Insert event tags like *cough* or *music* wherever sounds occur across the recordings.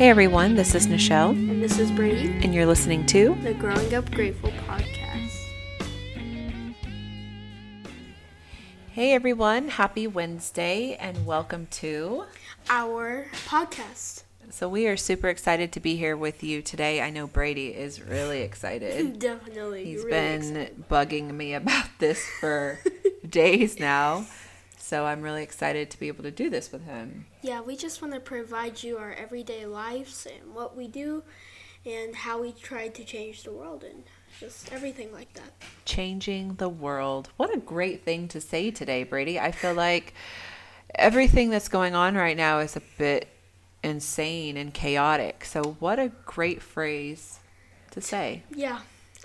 Hey everyone, this is Nichelle, And this is Brady, and you're listening to the Growing Up Grateful podcast. Hey everyone, happy Wednesday, and welcome to. Our podcast. So, we are super excited to be here with you today. I know Brady is really excited. *laughs* Definitely. He's really been excited. bugging me about this for *laughs* days now. So, I'm really excited to be able to do this with him. Yeah, we just want to provide you our everyday lives and what we do and how we try to change the world and just everything like that. Changing the world. What a great thing to say today, Brady. I feel like everything that's going on right now is a bit insane and chaotic. So, what a great phrase to say. Yeah,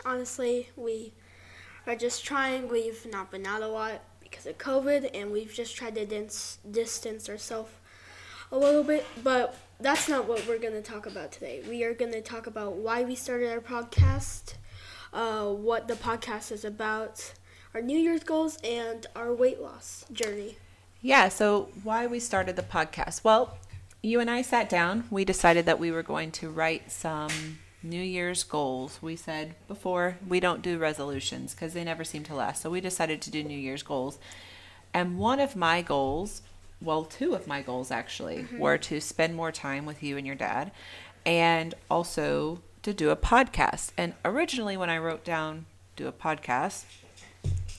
honestly, we are just trying. We've not been out a lot because of COVID, and we've just tried to dins- distance ourselves a little bit. But that's not what we're going to talk about today. We are going to talk about why we started our podcast, uh, what the podcast is about, our New Year's goals, and our weight loss journey. Yeah, so why we started the podcast? Well, you and I sat down. We decided that we were going to write some New Year's goals. We said before we don't do resolutions because they never seem to last. So we decided to do New Year's goals. And one of my goals, well, two of my goals actually, mm-hmm. were to spend more time with you and your dad and also to do a podcast. And originally, when I wrote down do a podcast,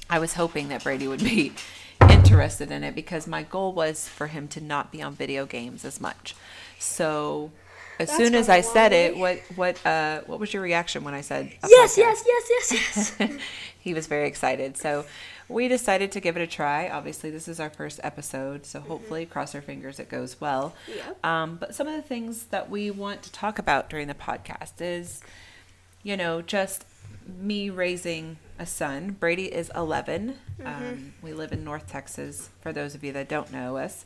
I was hoping that Brady would be *laughs* interested in it because my goal was for him to not be on video games as much. So as That's soon as I said it, what what uh what was your reaction when I said Yes, yes, yes, yes, yes. *laughs* he was very excited. So we decided to give it a try. Obviously, this is our first episode, so hopefully, cross our fingers it goes well. Yep. Um, but some of the things that we want to talk about during the podcast is, you know, just me raising a son. Brady is 11. Um, we live in North Texas, for those of you that don't know us.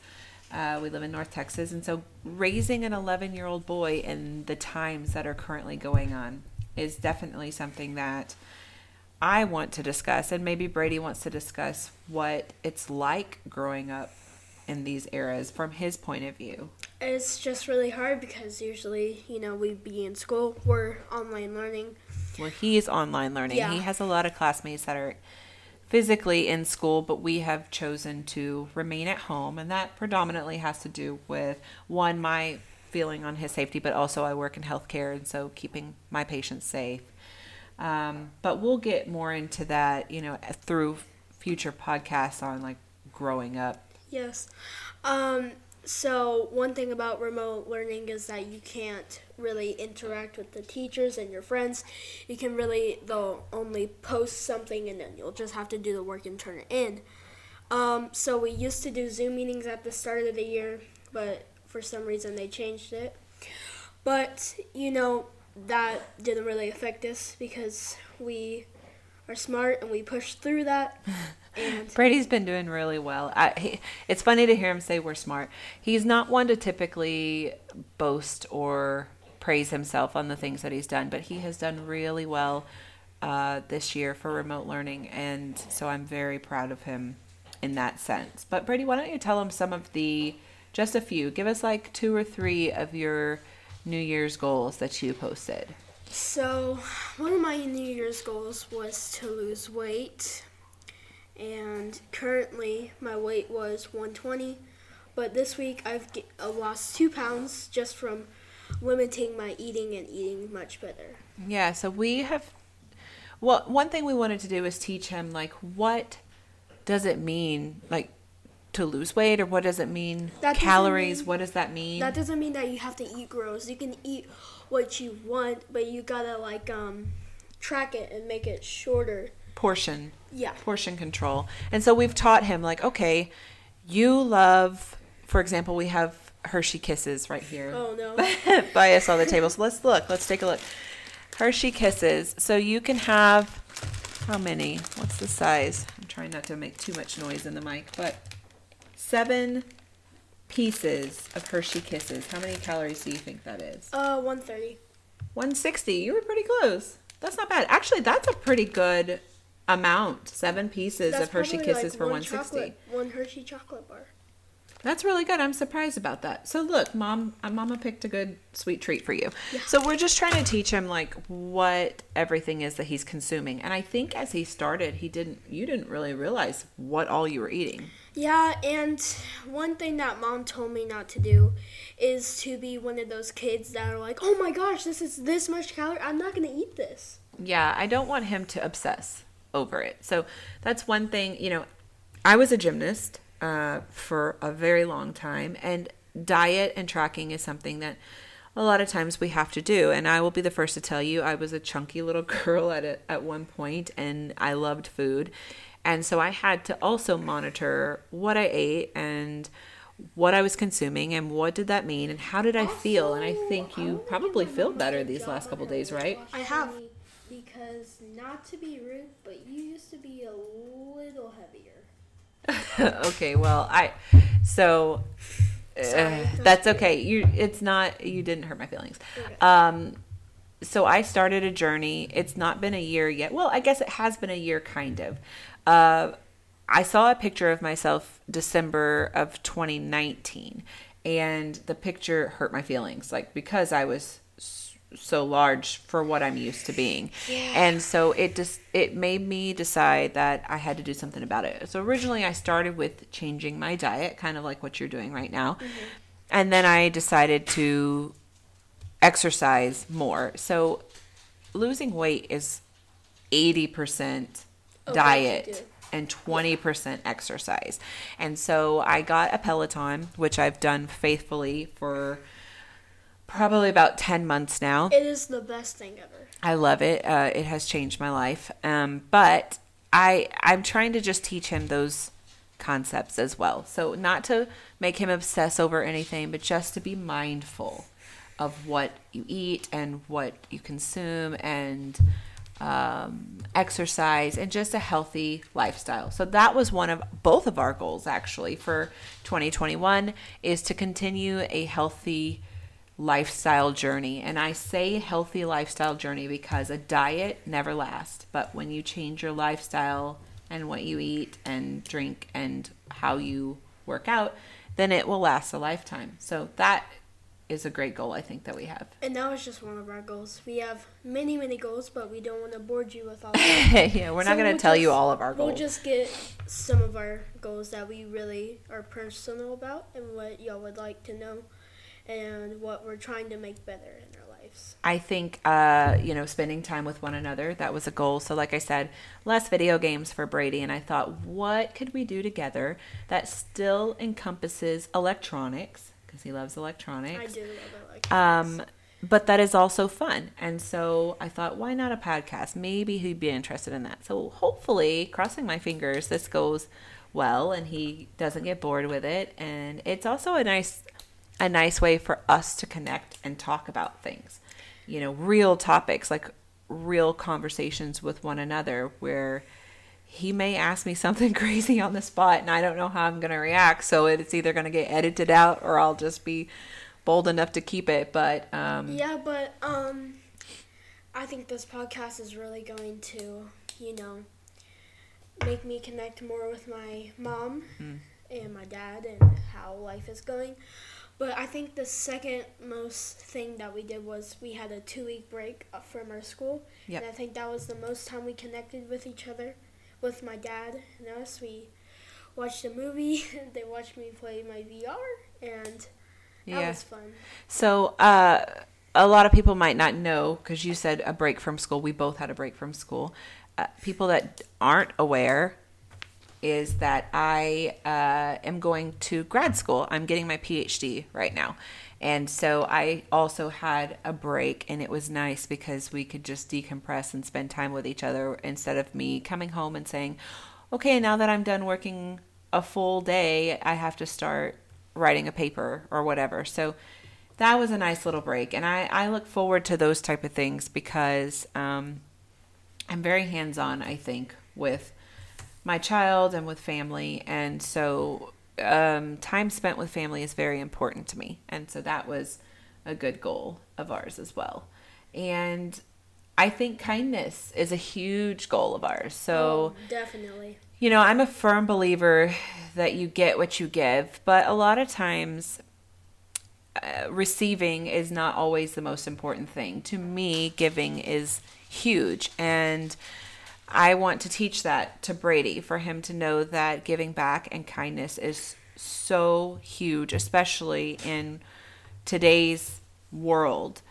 Uh, we live in North Texas. And so raising an 11 year old boy in the times that are currently going on is definitely something that I want to discuss. And maybe Brady wants to discuss what it's like growing up in these eras from his point of view. It's just really hard because usually, you know, we be in school, we're online learning. Well, he's online learning. Yeah. He has a lot of classmates that are physically in school, but we have chosen to remain at home. And that predominantly has to do with one, my feeling on his safety, but also I work in healthcare. And so keeping my patients safe. Um, but we'll get more into that, you know, through future podcasts on like growing up. Yes. Um, so one thing about remote learning is that you can't really interact with the teachers and your friends. You can really they'll only post something and then you'll just have to do the work and turn it in. Um, so we used to do Zoom meetings at the start of the year, but for some reason they changed it. But you know that didn't really affect us because we are smart and we push through that. *laughs* And Brady's been doing really well. I, he, it's funny to hear him say we're smart. He's not one to typically boast or praise himself on the things that he's done, but he has done really well uh, this year for remote learning, and so I'm very proud of him in that sense. But Brady, why don't you tell him some of the, just a few, give us like two or three of your New Year's goals that you posted. So, one of my New Year's goals was to lose weight, and currently my weight was 120. But this week I've ge- uh, lost two pounds just from limiting my eating and eating much better. Yeah, so we have well, one thing we wanted to do is teach him like what does it mean like to lose weight or what does it mean That calories, mean- what does that mean? That doesn't mean that you have to eat gross. You can eat what you want, but you gotta like um track it and make it shorter. portion Yeah. portion control. And so we've taught him like okay, you love for example, we have Hershey Kisses right here. Oh no. *laughs* by us on the table. So let's look. Let's take a look. Hershey Kisses. So you can have how many? What's the size? I'm trying not to make too much noise in the mic, but seven pieces of Hershey Kisses. How many calories do you think that is? Uh, 130. 160. You were pretty close. That's not bad. Actually, that's a pretty good amount. Seven pieces That's of Hershey Kisses like for one 160. chocolate- one Hershey chocolate bar. That's really good. I'm surprised about that. So look, mom, uh, mama picked a good sweet treat for you. So we're just trying to teach him like what everything is that he's consuming. And I think as he started, he didn't you didn't really realize what all you were eating. Yeah, and one thing that mom told me not to do is to be one of those kids that are like, "Oh my gosh, this is this much calorie. I'm not going to eat this." Yeah, I don't want him to obsess over it. So that's one thing, you know, I was a gymnast uh, for a very long time, and diet and tracking is something that a lot of times we have to do. And I will be the first to tell you, I was a chunky little *laughs* girl at a, at one point, and I loved food, and so I had to also monitor what I ate and what I was consuming and what did that mean and how did I feel. And I think you probably feel better these last couple days, right? I have. Because not to be rude, but you used to be a little heavier. *laughs* okay, well, I so uh, Sorry. that's okay. You it's not you didn't hurt my feelings. Um so I started a journey. It's not been a year yet. Well, I guess it has been a year kind of. Uh I saw a picture of myself December of 2019 and the picture hurt my feelings like because I was so large for what I'm used to being. And so it just it made me decide that I had to do something about it. So originally I started with changing my diet, kind of like what you're doing right now. And then I decided to exercise more. So losing weight is 80% what you diet and 20% exercise. And so I got a Peloton, which I've done faithfully for probably about 10 months now. It is the best thing ever. I love it. Uh, it has changed my life. Um, but I I'm trying to just teach him those concepts as well. So not to make him obsess over anything, but just to be mindful of what you eat and what you consume and um, exercise and just a healthy lifestyle. So that was one of both of our goals actually for 2021 is to continue a healthy lifestyle journey. And I say healthy lifestyle journey because a diet never lasts, but when you change your lifestyle and what you eat and drink and how you work out, then it will last a lifetime. So that is a great goal I think that we have. And that was just one of our goals. We have many, many goals, but we don't want to bore you with all *laughs* of them. yeah, we're not So going we'll to tell you all of our goals. We'll just get some of our goals that we really are personal about and what y'all would like to know and what we're trying to make better in our lives. I think, uh, you know, spending time with one another, that was a goal. So, like I said, less video games for Brady. And I thought, what could we do together that still encompasses electronics? Because he loves electronics. I do love like Um, but that is also fun. And so I thought, why not a podcast? Maybe he'd be interested in that. So hopefully, crossing my fingers, this goes well and he doesn't get bored with it. And it's also a nice a nice way for us to connect and talk about things. You know, real topics like real conversations with one another where he may ask me something *laughs* crazy on the spot and I don't know how I'm going to react. So it's either going to get edited out or I'll just be bold enough to keep it. But um, Yeah, but um, I think this podcast is really going to, you know, make me connect more with my mom and my dad and how life is going. But I think the second most thing that we did was we had a two week break uh, from our school. Yep. And I think that was the most time we connected with each other, with my dad and us. We watched a movie, *laughs* they watched me play my VR, and that Yeah. was fun. So, uh, a lot of people might not know because you said a break from school. We both had a break from school. Uh, people that aren't aware is that I uh, am going to grad school. I'm getting my PhD right now. And so I also had a break, and it was nice because we could just decompress and spend time with each other instead of me coming home and saying, okay, now that I'm done working a full day, I have to start writing a paper or whatever. So that was a nice little break. And I, I look forward to those type of things because um, I'm very hands on, I think, with my child and with family. And so um, time spent with family is very important to me. And so that was a good goal of ours as well. And I think kindness is a huge goal of ours. So, Oh, definitely. you know, I'm a firm believer that you get what you give, but a lot of times uh, receiving is not always the most important thing. To me, giving is huge. And I want to teach that to Brady for him to know that giving back and kindness is so huge, especially in today's world.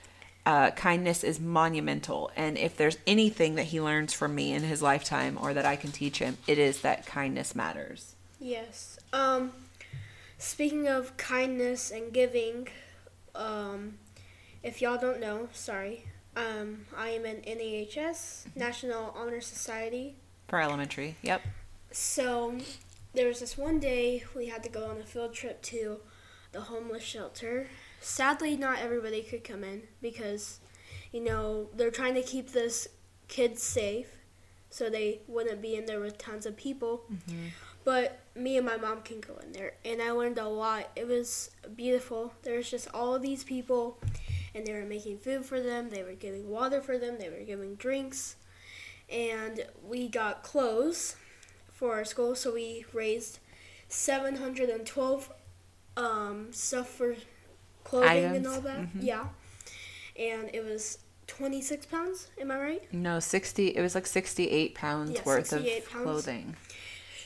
Uh, kindness is monumental. And if there's anything that he learns from me in his lifetime or that I can teach him, it is that kindness matters. Yes. Um, speaking of kindness and giving, um, if y'all don't know, sorry, um, I am in NAHS, National Honor Society. For elementary, yep. So there was this one day we had to go on a field trip to the homeless shelter. Sadly, not everybody could come in because, you know, they're trying to keep this kids safe so they wouldn't be in there with tons of people. But me and my mom can go in there, and I learned a lot. It was beautiful. There was just all of these people, and they were making food for them. They were giving water for them. They were giving drinks, and we got clothes for our school. So we raised seven hundred and twelve um, stuff for clothing and all that. mhm. Yeah, and it was twenty six pounds. Am I right? No, 60, it was like 68 pounds Yeah, worth 68 of pounds. clothing.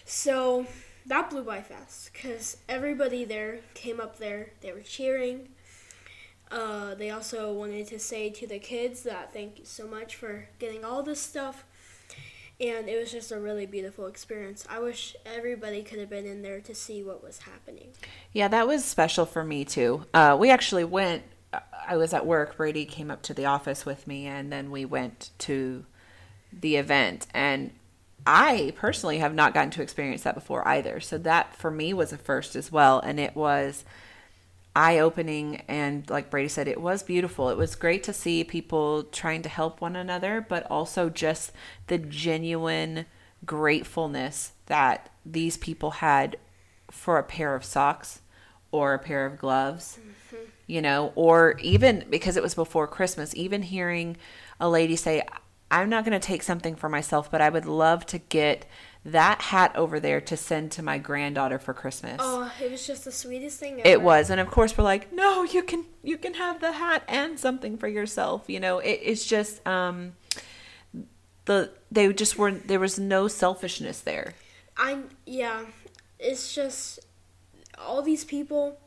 So that blew by fast because everybody there came up there. They were cheering. Uh, they also wanted to say to the kids that thank you so much for getting all this stuff. And it was just a really beautiful experience. I wish everybody could have been in there to see what was happening. Yeah, that was special for me too. Uh, we actually went. I was at work. Brady came up to the office with me, and then we went to the event. And I personally have not gotten to experience that before either. So that for me was a first as well, and it was eye opening. And like Brady said, it was beautiful. It was great to see people trying to help one another, but also just the genuine gratefulness that these people had for a pair of socks or a pair of gloves, mm-hmm. you know, or even because it was before Christmas, even hearing a lady say, I'm not going to take something for myself, but I would love to get that hat over there to send to my granddaughter for Christmas. Oh, it was just the sweetest thing ever. It was, and of course we're like, no, you can you can have the hat and something for yourself. You know, it, it's just um, the they just weren't. There was no selfishness there. I yeah, it's just all these people.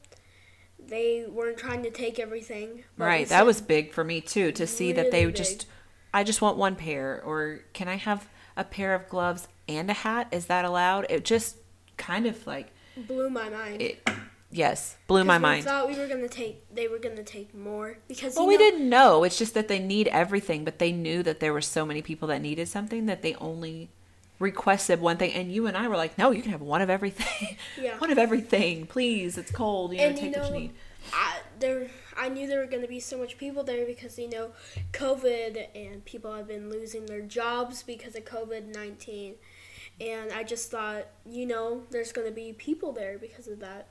They weren't trying to take everything. Right. That was big for me too to see that they Really just I just want one pair or can I have a pair of gloves and a hat? Is that allowed? It just kind of like blew my mind. it yes, blew my we mind. thought we were gonna take. They were gonna take more because Well, you we know, didn't know. It's just that they need everything, but they knew that there were so many people that needed something that they only requested one thing and you and I were like, "No, you can have one of everything." *laughs* Yeah. one of everything. Please, it's cold. You know, And you take what know, you need. I, there. I knew there were gonna be so much people there because you know, COVID and people have been losing their jobs because of COVID nineteen, and I just thought, you know, there's gonna be people there because of that.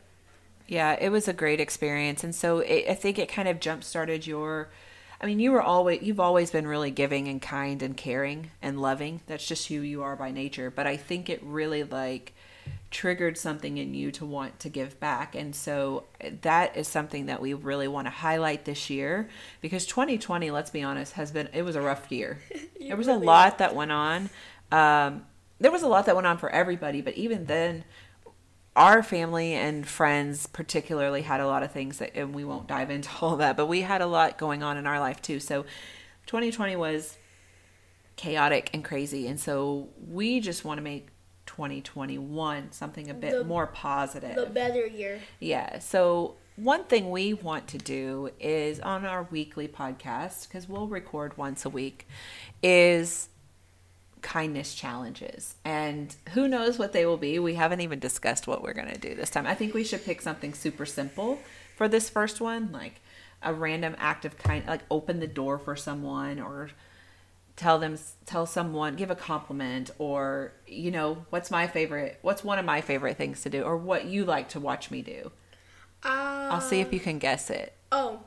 Yeah, it was a great experience, and so it, I think it kind of jump started your. I mean, you were always you've always been really giving and kind and caring and loving. That's just who you are by nature. But I think it really like triggered something in you to want to give back, and so that is something that we really want to highlight this year because 2020, let's be honest, has been it was a rough year. *laughs* there was a really lot that went on. Um, there was a lot that went on for everybody, but even then, our family and friends particularly had a lot of things that and we won't dive into *laughs* all that but we had a lot going on in our life too so 2020 was chaotic and crazy and so we just want to make 2021 something a bit The- more positive The better year. yeah. So one thing we want to do is on our weekly podcast because we'll record once a week is kindness challenges. And who knows what they will be. We haven't even discussed what we're going to do this time. I think we should pick something super simple for this first one like a random act of kind like open the door for someone or tell them tell someone give a compliment or you know what's my favorite what's one of my favorite things to do or what you like to watch me do. I'll see if you um, can guess it. Oh,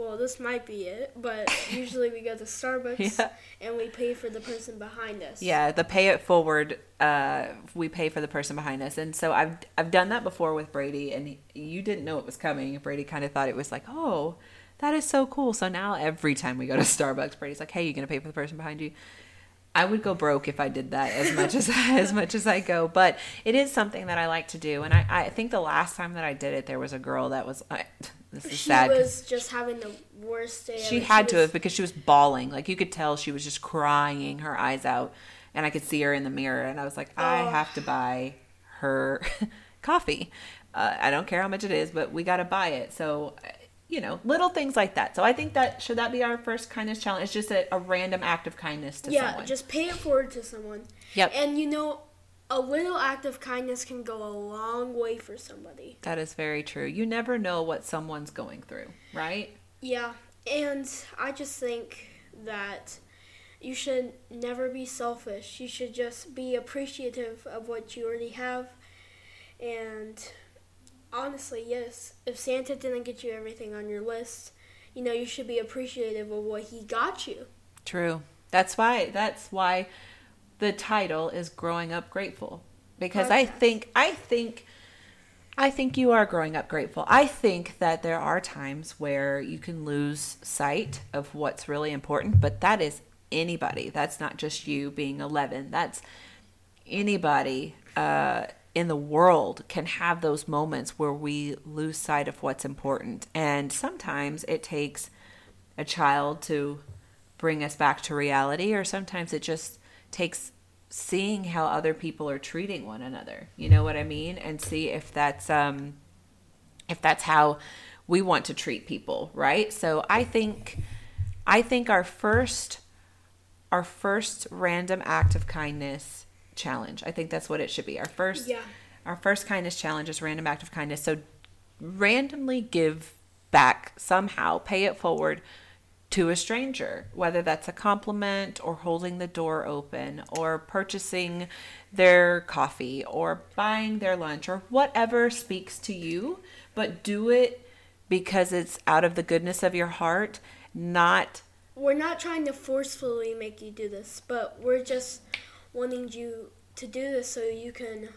well, this might be it, but usually we go to Starbucks *laughs* Yeah. and we pay for the person behind us. Yeah, the pay it forward. Uh, we pay for the person behind us, and so I've I've done that before with Brady, and he, you didn't know it was coming. Brady kind of thought it was like, oh, that is so cool. So now every time we go to *laughs* Starbucks, Brady's like, hey, you gonna pay for the person behind you? I would go broke if I did that as much as *laughs* as much as I go, but it is something that I like to do, and I, I think the last time that I did it, there was a girl that was. I, *laughs* this is sad. She was just having the worst day. she ever. had to was- have because she was bawling. Like you could tell she was just crying her eyes out. And I could see her in the mirror. And I was like, I Oh. have to buy her *laughs* coffee. Uh, I don't care how much it is, but we got to buy it. So, you know, little things like that. So I think that should that be our first kindness challenge? It's just a, a random act of kindness to Yeah, someone. Yeah, just pay it forward to someone. Yep. And you know, a little act of kindness can go a long way for somebody. that is very true. You never know what someone's going through, right? Yeah, and I just think that you should never be selfish. You should just be appreciative of what you already have. And honestly, yes, if Santa didn't get you everything on your list, you know, you should be appreciative of what he got you. True. That's why that's why the title is growing up grateful because I think I think I think you are growing up grateful. I think that there are times where you can lose sight of what's really important, but that is anybody. That's not just you being 11. That's anybody uh, in the world can have those moments where we lose sight of what's important. And sometimes it takes a child to bring us back to reality, or sometimes it just takes seeing how other people are treating one another. You know what I mean? And see if that's um if that's how we want to treat people, right? So I think I think our first our first random act of kindness challenge. I think that's what it should be. Our first Yeah. our first kindness challenge is random act of kindness. So randomly give back somehow, pay it forward to a stranger, whether that's a compliment or holding the door open or purchasing their coffee or buying their lunch or whatever speaks to you, but do it because it's out of the goodness of your heart, not We're not trying to forcefully make you do this, but we're just wanting you to do this so you can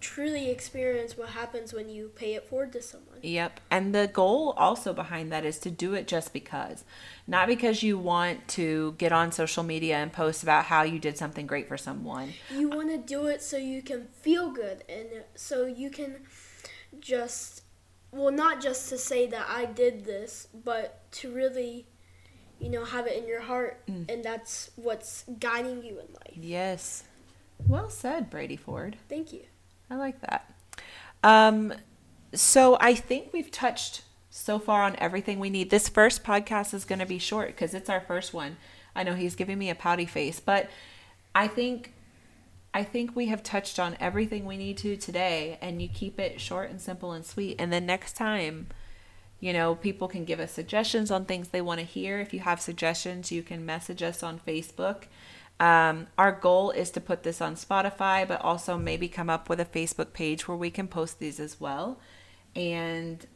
truly experience what happens when you pay it forward to someone. Yep. And the goal also behind that is to do it just because. Not because you want to get on social media and post about how you did something great for someone. You want to do it so you can feel good and so you can just, well, not just to say that I did this, but to really, you know, have it in your heart. And that's what's guiding you in life. Yes. Well said, Brady Ford. Thank you. I like that. Um, so I think we've touched so far on everything we need. This first podcast is going to be short because it's our first one. I know he's giving me a pouty face, but I think I think we have touched on everything we need to today, and you keep it short and simple and sweet. And then next time, you know, people can give us suggestions on things they want to hear. If you have suggestions, you can message us on Facebook. Um, our goal is to put this on Spotify, but also maybe come up with a Facebook page where we can post these as well. And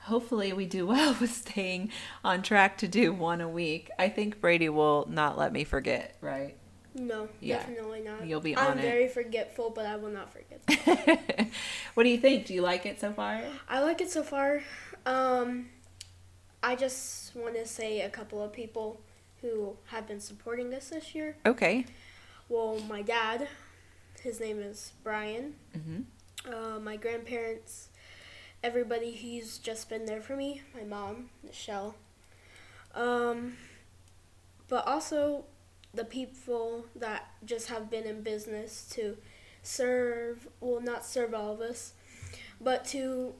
hopefully, we do *laughs* well with staying on track to do one a week. I think Brady will not let me forget, right? No, Yeah. definitely not. You'll be on I'm it. very forgetful, but I will not forget. *laughs* what do you think? Do you like it so far? I like it so far. Um, I just want to say a couple of people who have been supporting us this year. Okay. Well, my dad, his name is Brian. hmm Uh, my grandparents, everybody who's just been there for me. My mom, Michelle. Um, but also the people that just have been in business to serve, well, not serve all of us, but to,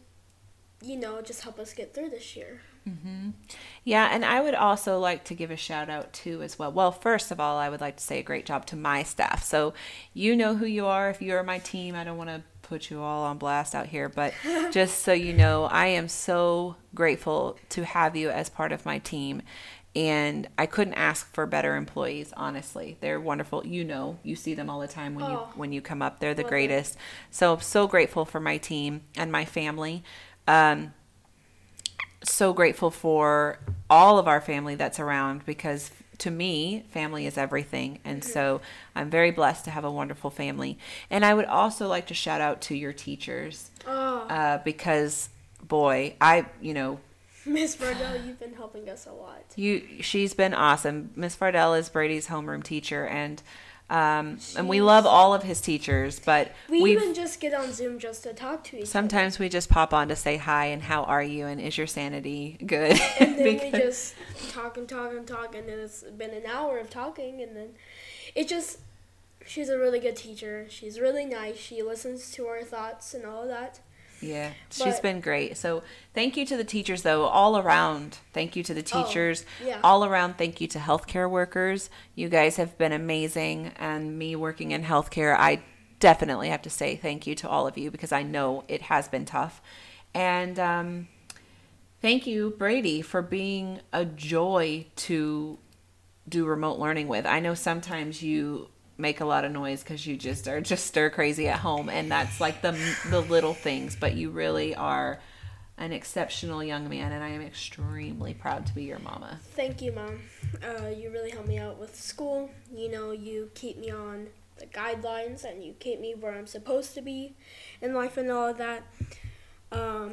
you know, just help us get through this year. hmm Yeah, and I would also like to give a shout out too as well. Well, first of all, I would like to say a great job to my staff. So you know who you are. If you are my team, I don't want to put you all on blast out here, but *laughs* just so you know, I am so grateful to have you as part of my team. And I couldn't ask for better employees, honestly. They're wonderful. You know, you see them all the time when you Oh. when you come up. They're the Love it. greatest. So I'm so grateful for my team and my family. Um, so grateful for all of our family that's around because to me, family is everything. And so I'm very blessed to have a wonderful family. And I would also like to shout out to your teachers Oh, uh, because, boy, I, you know, Miss Fardell, you've been helping us a lot. you she's been awesome. Miss Fardell is Brady's homeroom teacher, and um, and we love all of his teachers, but We even just get on Zoom just to talk to each sometimes we just pop on to say hi and how are you and is your sanity good? And then *laughs* we just talk and talk and talk, and then it's been an hour of talking, and then it just. She's a really good teacher. She's really nice. She listens to our thoughts and all of that. Yeah, she's been great. So thank you to the teachers, though, all around. Thank you to the Oh, teachers. yeah. All around, thank you to healthcare workers. You guys have been amazing. And me working in healthcare, I definitely have to say thank you to all of you because I know it has been tough. And um, thank you, Brady, for being a joy to do remote learning with. I know sometimes you make a lot of noise because you just are just stir crazy at home, and that's like the the little things. But you really are an exceptional young man, and I am extremely proud to be your mama. Thank you, Mom. Uh, you really help me out with school. You know, you keep me on the guidelines and you keep me where I'm supposed to be in life and all of that. Um,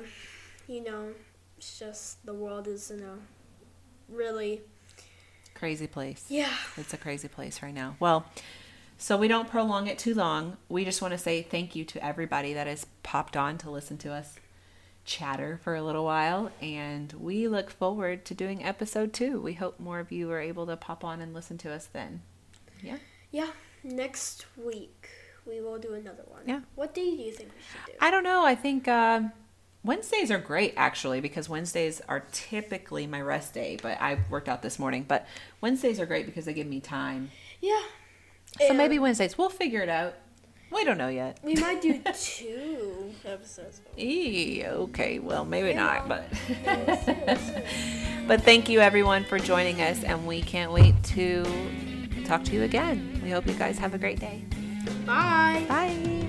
you know, it's just the world is in a really, Crazy place. yeah. It's a crazy place right now. Well, so we don't prolong it too long. We just want to say thank you to everybody that has popped on to listen to us chatter for a little while. And we look forward to doing episode two. We hope more of you are able to pop on and listen to us then. Yeah. Yeah, next week we will do another one. Yeah. What day do you think we should do? I don't know. I think um Wednesdays are great actually because Wednesdays are typically my rest day, but I worked out this morning. But Wednesdays are great because they give me time. Yeah. So And maybe Wednesdays. We'll figure it out. We don't know yet. we might do *laughs* two episodes. Eee, okay, well, maybe not, but *laughs* *laughs* but thank you everyone for joining us, and we can't wait to talk to you again. We hope you guys have a great day. Bye. Bye.